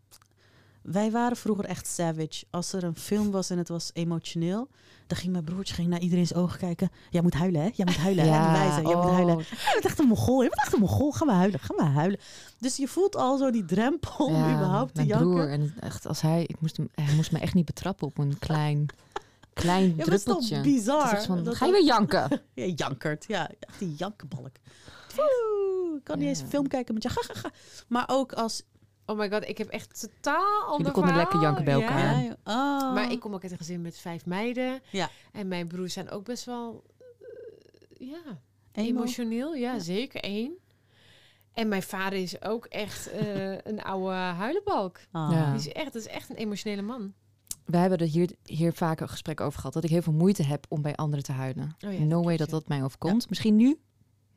Wij waren vroeger echt savage. Als er een film was en het was emotioneel... dan ging mijn broertje ging naar iedereen's ogen kijken. Jij moet huilen, hè? Jij moet huilen. hè? En wijzen, jij moet oh, huilen. Je bent echt een mongool. Je bent echt een mongool. Ga maar huilen. Ga maar huilen. Dus je voelt al zo die drempel om ja, überhaupt te mijn janken. broer. En echt, als hij, ik moest hem, hij moest me echt niet betrappen op een klein, klein Ja, maar dat is toch druppeltje. bizar? Is van, Dat ga je weer janken? *laughs* Ja, jankert. Ja, die jankenbalk. Woe, ik kan niet Ja. eens een film kijken met je. Ga, ga, ga. Maar ook als... Oh my god, ik heb echt totaal ander Jullie konden lekker janken bij elkaar. Ja, oh. Maar ik kom ook uit een gezin met vijf meiden. Ja. En mijn broers zijn ook best wel... eh, ja, Emo? emotioneel. Ja, Ja. zeker één. En mijn vader is ook echt eh, *laughs* een oude huilenbalk. Ah. Ja. Die is echt, dat is echt een emotionele man. We hebben er hier, hier vaker een gesprek over gehad. Dat ik heel veel moeite heb om bij anderen te huilen. Oh ja, no way dat dat mij overkomt. Misschien nu?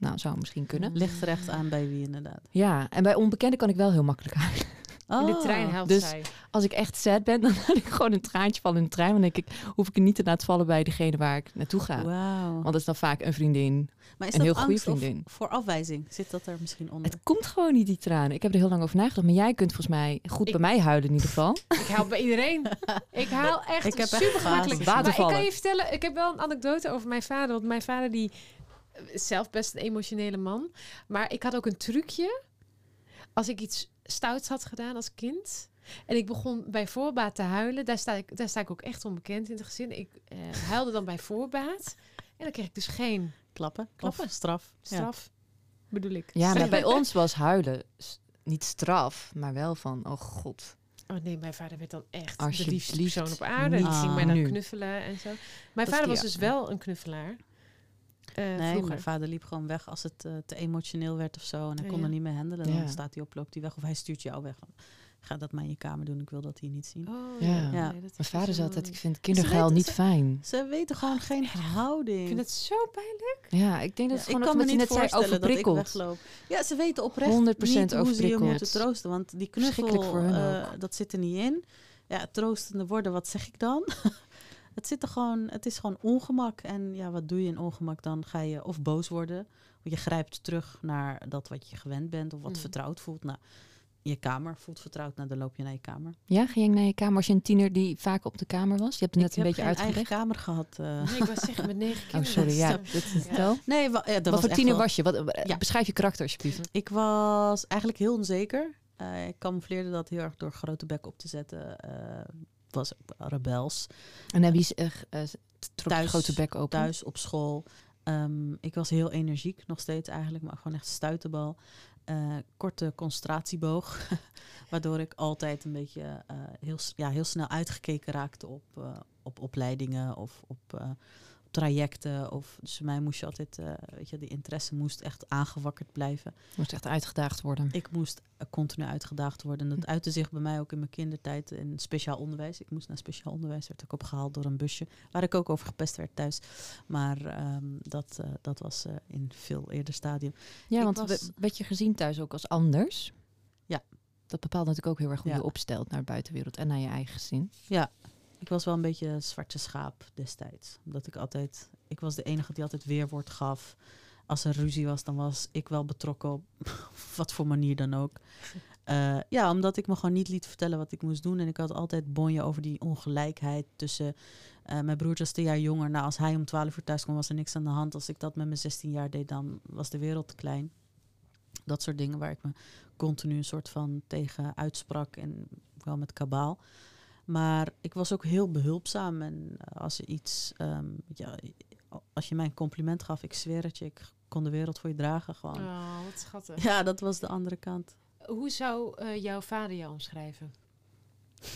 Nou, zou misschien kunnen. Ligt er echt aan bij wie inderdaad. Ja, en bij onbekenden kan ik wel heel makkelijk huilen. In de Oh. trein helpt dus- zij. Als ik echt sad ben, *laughs* dan laat ik gewoon een traantje vallen in de trein. Dan denk ik, hoef ik er niet te laten vallen bij degene waar ik naartoe ga. Wauw. Want dat is dan vaak een vriendin. Maar is een dat heel goede vriendin. voor afwijzing? Zit dat er misschien onder? Het komt gewoon niet, die tranen. Ik heb er heel lang over nagedacht. Maar jij kunt volgens mij goed Ik- bij mij huilen in ieder geval. *laughs* Ik help bij iedereen. *laughs* Ik haal echt Ik heb echt super gemakkelijk. fases. Maar ik kan je vertellen, ik heb wel een anekdote over mijn vader. Want mijn vader die is zelf best een emotionele man. Maar ik had ook een trucje. Als ik iets stouts had gedaan als kind. En ik begon bij voorbaat te huilen. Daar sta ik, daar sta ik ook echt onbekend in het gezin. Ik eh, huilde dan bij voorbaat. En dan kreeg ik dus geen Klappen? Klappen. Straf? Ja. straf. Bedoel ik. Ja, maar *laughs* bij ons was huilen niet straf, maar wel van, oh god. Oh nee, mijn vader werd dan echt de Alsjeblieft liefste persoon op aarde. Die niet ging mij dan nu. knuffelen en zo. Mijn Dat vader was dus wel een knuffelaar. Eh, Nee, vroeger. mijn vader liep gewoon weg als het eh, te emotioneel werd of zo. En hij kon ja. er niet meer handelen. Ja. Dan staat hij op, loopt hij weg. Of hij stuurt jou weg. Van, Ga dat maar in je kamer doen. Ik wil dat hier niet zien. Oh, Ja. ja. Nee, Mijn vader zei altijd, ik vind kindergeil niet ze- fijn. Ze weten gewoon geen houding. Ik vind het zo pijnlijk. Ja, ik denk dat Ja, het gewoon ik kan me niet net zei, voorstellen dat ik overprikkeld. wegloop. Ja, ze weten oprecht 100% niet hoe ze je moeten troosten. Want die knuffel, eh, dat zit er niet in. Ja, troostende woorden, wat zeg ik dan? *laughs* het, zit er gewoon, het is gewoon ongemak. En ja, wat doe je in ongemak? Dan ga je of boos worden. Of je grijpt terug naar dat wat je gewend bent. Of wat Mm. vertrouwd voelt. Nou, je kamer voelt vertrouwd. Nou, dan loop je naar je kamer. Ja, ging je naar je kamer als je een tiener die vaak op de kamer was? Je hebt het net ik een heb beetje geen eigen uitgelegd. kamer gehad. eh. Nee, ik was zeggen met negen *laughs* Oh, kinderen. sorry, ja. Dat is, Ja. wel. Nee, wa- ja, dat Wat was voor tiener wel- was je? Wat, eh, Ja. Beschrijf je karakter alsjeblieft. Ik was eigenlijk heel onzeker. Eh, ik camoufleerde dat heel erg door grote bek op te zetten. Eh was rebels. En dan wie is trok je Thuis- grote bek open? Thuis, op school. Ehm, ik was heel energiek, nog steeds eigenlijk. Maar gewoon echt stuiterbal. Eh, korte concentratieboog. *laughs* Waardoor ik altijd een beetje eh, heel, ja, heel snel uitgekeken raakte op, eh, op opleidingen of op trajecten. Of, dus mij moest je altijd, eh, weet je, die interesse moest echt aangewakkerd blijven. Moest echt uitgedaagd worden. Ik moest eh, continu uitgedaagd worden. En dat Hm. uitte zich bij mij ook in mijn kindertijd in speciaal onderwijs. Ik moest naar speciaal onderwijs, werd ik opgehaald door een busje. Waar ik ook over gepest werd thuis. Maar ehm, dat, eh, dat was in veel eerder stadium. Ja, ik want was- werd je gezien thuis ook als anders? Dat bepaalt natuurlijk ook heel erg hoe Ja. je opstelt naar de buitenwereld en naar je eigen gezin. Ik was wel een beetje een zwarte schaap destijds. Omdat ik altijd... Ik was de enige die altijd weerwoord gaf. Als er ruzie was, dan was ik wel betrokken op *laughs* wat voor manier dan ook. *laughs* Eh, ja, omdat ik me gewoon niet liet vertellen wat ik moest doen. En ik had altijd bonje over die ongelijkheid tussen... eh, mijn broertje was tien jaar jonger. Nou, als hij om 12 uur thuis kwam, was er niks aan de hand. Als ik dat met mijn 16 jaar deed, dan was de wereld te klein. Dat soort dingen waar ik me continu een soort van tegen uitsprak. En wel met kabaal. Maar ik was ook heel behulpzaam. En eh, als je iets, ehm, ja, als je mij een compliment gaf, ik zweer het je, ik kon de wereld voor je dragen gewoon. Oh, wat schattig. Ja, dat was de andere kant. Hoe zou eh, jouw vader jou omschrijven?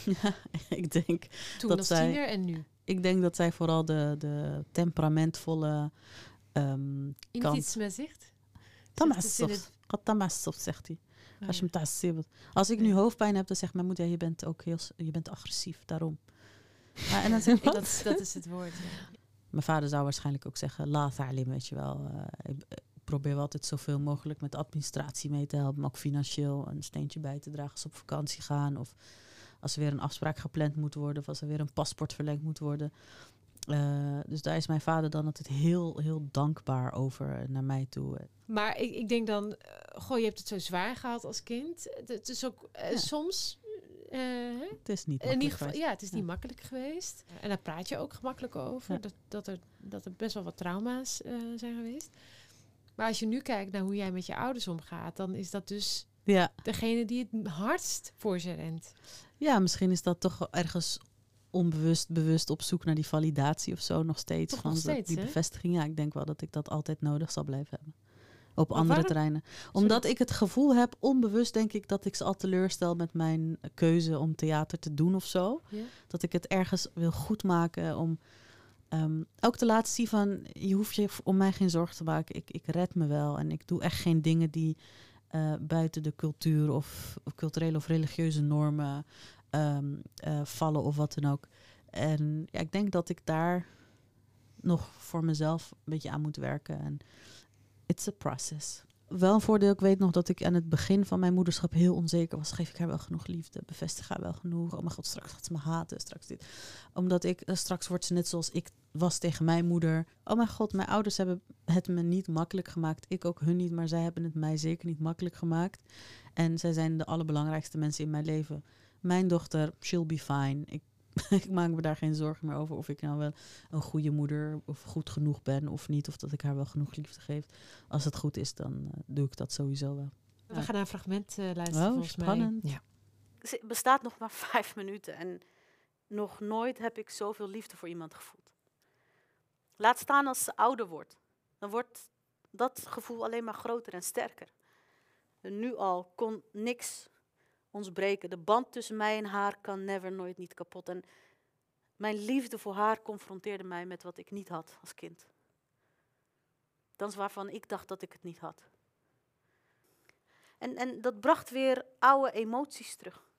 Ja, *laughs* ik denk, Toen Dat als zij- tiener en nu? ik denk dat zij vooral de, de temperamentvolle. ehm Iemand kant. iets met zicht? Tamassuf, zegt hij. Als, je Als ik nu hoofdpijn heb, dan zegt mijn moeder, je bent ook heel, je bent agressief, daarom. *laughs* Ja, en dan zeg ik, dat, dat is het woord. ja. Mijn vader zou waarschijnlijk ook zeggen, laat ta'lim, weet je wel. Eh, ik ik probeer wel altijd zoveel mogelijk met administratie mee te helpen, maar ook financieel een steentje bij te dragen als ze op vakantie gaan. Of als er weer een afspraak gepland moet worden, of als er weer een paspoort verlengd moet worden. Eh, dus daar is mijn vader dan altijd heel, heel dankbaar over eh, naar mij toe. Maar ik, ik denk dan, eh, goh, je hebt het zo zwaar gehad als kind. Het, het is ook Ja. soms, eh, hè? Het is niet in ieder makkelijk geval, geweest. ja, het is niet Ja. makkelijk geweest. En daar praat je ook gemakkelijk over. Ja. Dat, dat, er, dat er best wel wat trauma's eh, zijn geweest. Maar als je nu kijkt naar hoe jij met je ouders omgaat, dan is dat dus Ja. degene die het hardst voor ze rent. ja, misschien is dat toch ergens onbewust, bewust op zoek naar die validatie of zo nog steeds. Toch van nog dat- steeds, die hè? bevestiging. Ja, ik denk wel dat ik dat altijd nodig zal blijven hebben. Op Maar andere waarom- terreinen. Omdat ik het gevoel heb, onbewust denk ik, dat ik ze al teleurstel met mijn keuze om theater te doen of zo. Ja? Dat ik het ergens wil goedmaken om ehm, ook te laten zien van, je hoeft je om mij geen zorgen te maken. Ik, ik red me wel en ik doe echt geen dingen die eh, buiten de cultuur of, of culturele of religieuze normen ehm, eh, vallen of wat dan ook. En ja, ik denk dat ik daar nog voor mezelf een beetje aan moet werken. En it's a process. Wel een voordeel, ik weet nog dat ik aan het begin van mijn moederschap heel onzeker was. Geef ik haar wel genoeg liefde? Bevestig haar wel genoeg? Oh mijn god, straks gaat ze me haten, straks dit. Omdat ik, eh, straks wordt ze net zoals ik was tegen mijn moeder. Oh mijn god, mijn ouders hebben het me niet makkelijk gemaakt. Ik ook hun niet, maar zij hebben het mij zeker niet makkelijk gemaakt. En zij zijn de allerbelangrijkste mensen in mijn leven. Mijn dochter, she'll be fine. Ik, *laughs* ik maak me daar geen zorgen meer over of ik nou wel een goede moeder of goed genoeg ben of niet. Of dat ik haar wel genoeg liefde geef. Als het goed is, dan eh, doe ik dat sowieso wel. We Ja. gaan naar een fragment eh, luisteren Oh, volgens mij. spannend. Het bestaat nog maar *laughs* vijf minuten en nog nooit heb ik zoveel liefde voor iemand gevoeld. Laat staan als ze ouder wordt. Dan wordt dat gevoel alleen maar groter en sterker. En nu al kon niks ons breken. De band tussen mij en haar kan never, nooit niet kapot. En mijn liefde voor haar confronteerde mij met wat ik niet had als kind. Is waarvan ik dacht dat ik het niet had. En, en dat bracht weer oude emoties terug.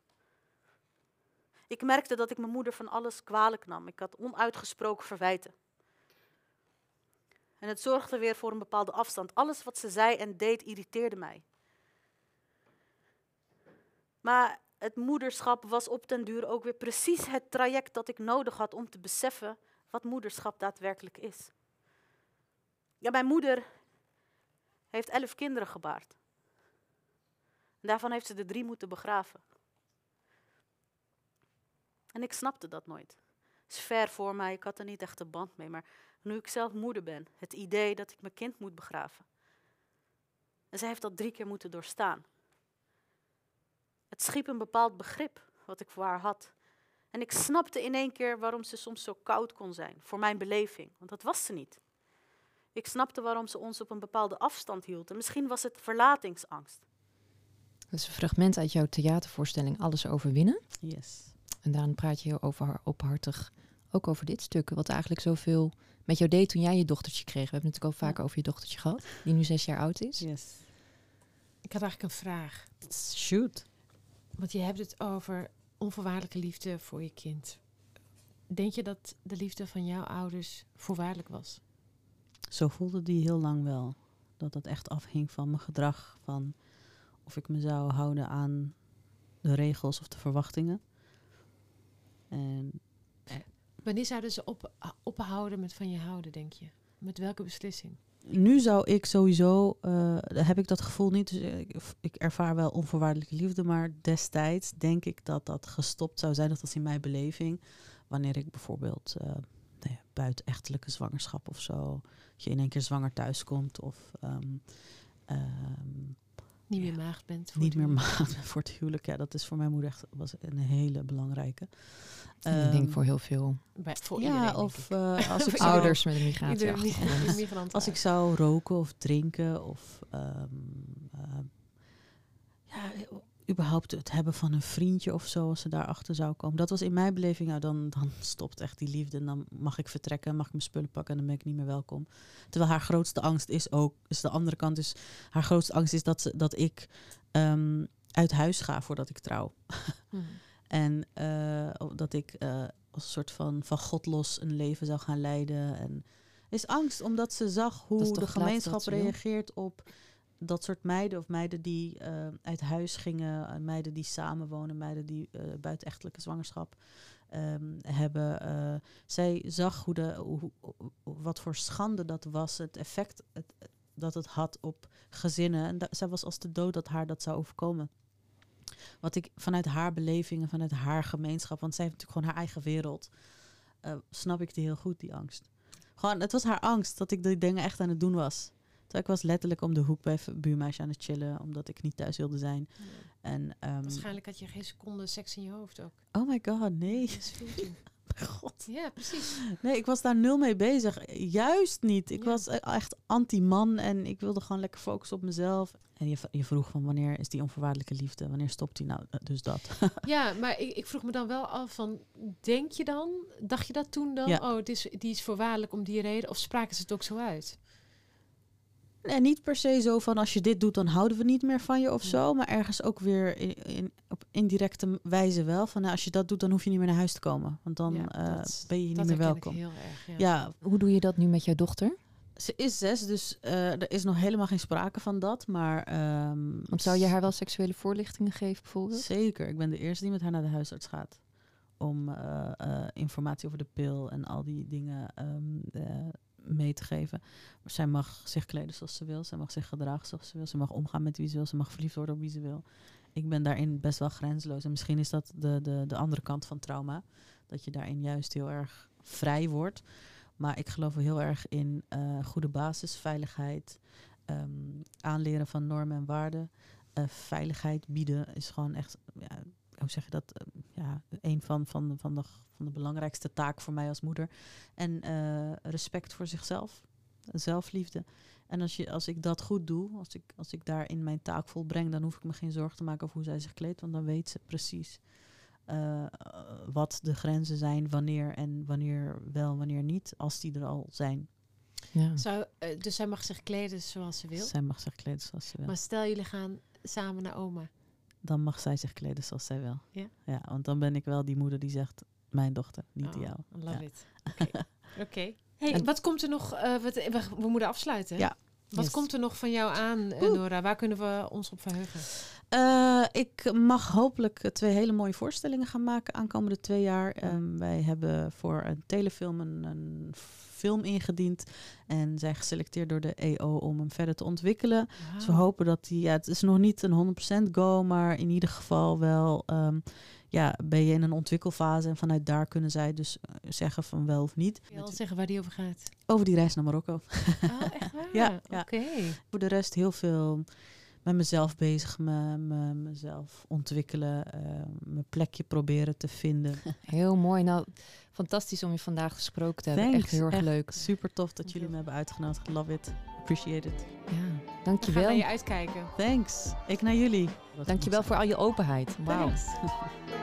Ik merkte dat ik mijn moeder van alles kwalijk nam. Ik had onuitgesproken verwijten. En het zorgde weer voor een bepaalde afstand. Alles wat ze zei en deed irriteerde mij. Maar het moederschap was op den duur ook weer precies het traject dat ik nodig had om te beseffen wat moederschap daadwerkelijk is. Ja, mijn moeder heeft elf kinderen gebaard. En daarvan heeft ze er drie moeten begraven. En ik snapte dat nooit. Het is ver voor mij, ik had er niet echt een band mee. Maar nu ik zelf moeder ben, het idee dat ik mijn kind moet begraven. En zij heeft dat drie keer moeten doorstaan. Het schiep een bepaald begrip wat ik voor haar had. En ik snapte in één keer waarom ze soms zo koud kon zijn, voor mijn beleving. Want dat was ze niet. Ik snapte waarom ze ons op een bepaalde afstand hield. En misschien was het verlatingsangst. Dat is een fragment uit jouw theatervoorstelling Alles overwinnen. Yes. En daarin praat je heel over, openhartig ook over dit stuk. Wat eigenlijk zoveel met jou deed toen jij je dochtertje kreeg. We hebben het natuurlijk al vaker over je dochtertje gehad. Die nu zes jaar oud is. Yes. Ik had eigenlijk een vraag. Shoot. Want je hebt het over onvoorwaardelijke liefde voor je kind. Denk je dat de liefde van jouw ouders voorwaardelijk was? Zo voelde die heel lang wel. Dat dat echt afhing van mijn gedrag. Van of ik me zou houden aan de regels of de verwachtingen. En Wanneer zouden ze op, ophouden met van je houden, denk je? Met welke beslissing? Nu zou ik sowieso, eh, heb ik dat gevoel niet. Dus ik, ervaar wel onvoorwaardelijke liefde, maar destijds denk ik dat dat gestopt zou zijn. Dat was in mijn beleving. Wanneer ik bijvoorbeeld uh, nou ja, buitenechtelijke zwangerschap of zo, dat je in één keer zwanger thuiskomt of ehm, ehm, niet meer maagd bent. Voor niet meer maagd voor het huwelijk. Ja, dat is voor mijn moeder echt was een hele belangrijke. Um, ik denk voor heel veel. Bij, voor ja, iedereen, of uh, *laughs* als ik ouders met een migratie. *laughs* als ik zou roken of drinken of um, uh, ja, überhaupt het hebben van een vriendje of zo, als ze daarachter zou komen. Dat was in mijn beleving, nou, dan, dan *laughs* stopt echt die liefde. En dan mag ik vertrekken, mag ik mijn spullen pakken en dan ben ik niet meer welkom. Terwijl haar grootste angst is ook, is de andere kant is, haar grootste angst is dat, ze, dat ik um, uit huis ga voordat ik trouw. *laughs* Hmm. en uh, dat ik uh, als een soort van, van God los een leven zou gaan leiden. En is angst omdat ze zag hoe de gemeenschap reageert op dat soort meiden of meiden die uh, uit huis gingen, meiden die samenwonen, meiden die uh, buitenechtelijke zwangerschap um, hebben. Zij zag hoe de, hoe, wat voor schande dat was, het effect het, dat het had op gezinnen. En zij was als de dood dat haar dat zou overkomen. Wat ik vanuit haar belevingen, vanuit haar gemeenschap, want zij heeft natuurlijk gewoon haar eigen wereld, snap ik die heel goed, die angst. Gewoon, het was haar angst dat ik die dingen echt aan het doen was. Dus ik was letterlijk om de hoek bij buurmeisje aan het chillen, omdat ik niet thuis wilde zijn. Ja. En, um, Waarschijnlijk had je geen seconde seks in je hoofd ook. Oh my god, nee. *laughs* God. Ja, precies. Nee, ik was daar nul mee bezig. Juist niet. Ik ja. was echt anti-man en ik wilde gewoon lekker focussen op mezelf. En je, je vroeg van wanneer is die onvoorwaardelijke liefde? Wanneer stopt die nou? Dus dat. *laughs* ja, maar ik, ik, vroeg me dan wel af van, denk je dan, dacht je dat toen dan? Ja. Oh, het is, die is voorwaardelijk om die reden? Of spraken ze het ook zo uit? En niet per se zo van als je dit doet, dan houden we niet meer van je of zo. Maar ergens ook weer in, in, op indirecte wijze wel. Van nou, als je dat doet, dan hoef je niet meer naar huis te komen. Want dan ja, dat, uh, ben je niet meer welkom. heel erg, ja. ja. Hoe doe je dat nu met jouw dochter? Ze is zes, dus uh, er is nog helemaal geen sprake van dat. Maar, um, Want zou je haar wel seksuele voorlichtingen geven bijvoorbeeld? Zeker. Ik ben de eerste die met haar naar de huisarts gaat. Om uh, informatie over de pil en al die dingen um, mee te geven. Maar zij mag zich kleden zoals ze wil. Zij mag zich gedragen zoals ze wil. Ze mag omgaan met wie ze wil. Ze mag verliefd worden op wie ze wil. Ik ben daarin best wel grensloos. En misschien is dat de, de, de andere kant van trauma. Dat je daarin juist heel erg vrij wordt. Maar ik geloof heel erg in uh, goede basis, veiligheid. Um, aanleren van normen en waarden. Uh, veiligheid bieden is gewoon echt... Ja, hoe zeg je dat? Uh, ja, een van, van, van de van de belangrijkste taak voor mij als moeder. En uh, respect voor zichzelf, zelfliefde. En als, je, als ik dat goed doe, als ik, als ik daarin mijn taak volbreng, dan hoef ik me geen zorgen te maken over hoe zij zich kleedt, want dan weet ze precies uh, wat de grenzen zijn, wanneer en wanneer wel, wanneer niet, als die er al zijn. Ja. Zou, dus zij mag zich kleden zoals ze wil? Zij mag zich kleden zoals ze wil. Maar stel jullie gaan samen naar oma. Dan mag zij zich kleden zoals zij wil. Ja? Ja, want dan ben ik wel die moeder die zegt, mijn dochter, niet oh, jou. Love ja. it. Oké. *laughs* Okay. okay. Hey, en wat komt er nog? Uh, wat, we, we, moeten afsluiten. Ja. Wat yes. komt er nog van jou aan, uh, Nora? Waar kunnen we ons op verheugen? Uh, ik mag hopelijk twee hele mooie voorstellingen gaan maken aankomende twee jaar. Um, wij hebben voor een telefilm een, een, film ingediend en zijn geselecteerd door de EO om hem verder te ontwikkelen. Wow. Dus we hopen dat die, ja, het is nog niet een 100% go, maar in ieder geval wel. Um, ja, ben je in een ontwikkelfase en vanuit daar kunnen zij dus uh, zeggen van wel of niet. Kun je al zeggen waar die over gaat? Over die reis naar Marokko. Oh, echt *laughs* waar? ja, ja. oké. Okay. Voor de rest heel veel met mezelf bezig, me, me, mezelf ontwikkelen, uh, mijn plekje proberen te vinden. *laughs* Heel mooi. Nou, fantastisch om je vandaag gesproken te hebben. Thanks. Echt heel erg Echt leuk. Super tof dat jullie me hebben uitgenodigd. Love it. Appreciate it. Ja, dankjewel. We gaan naar je uitkijken. Thanks. Ik naar jullie. Dankjewel voor al je openheid. Wauw. *laughs*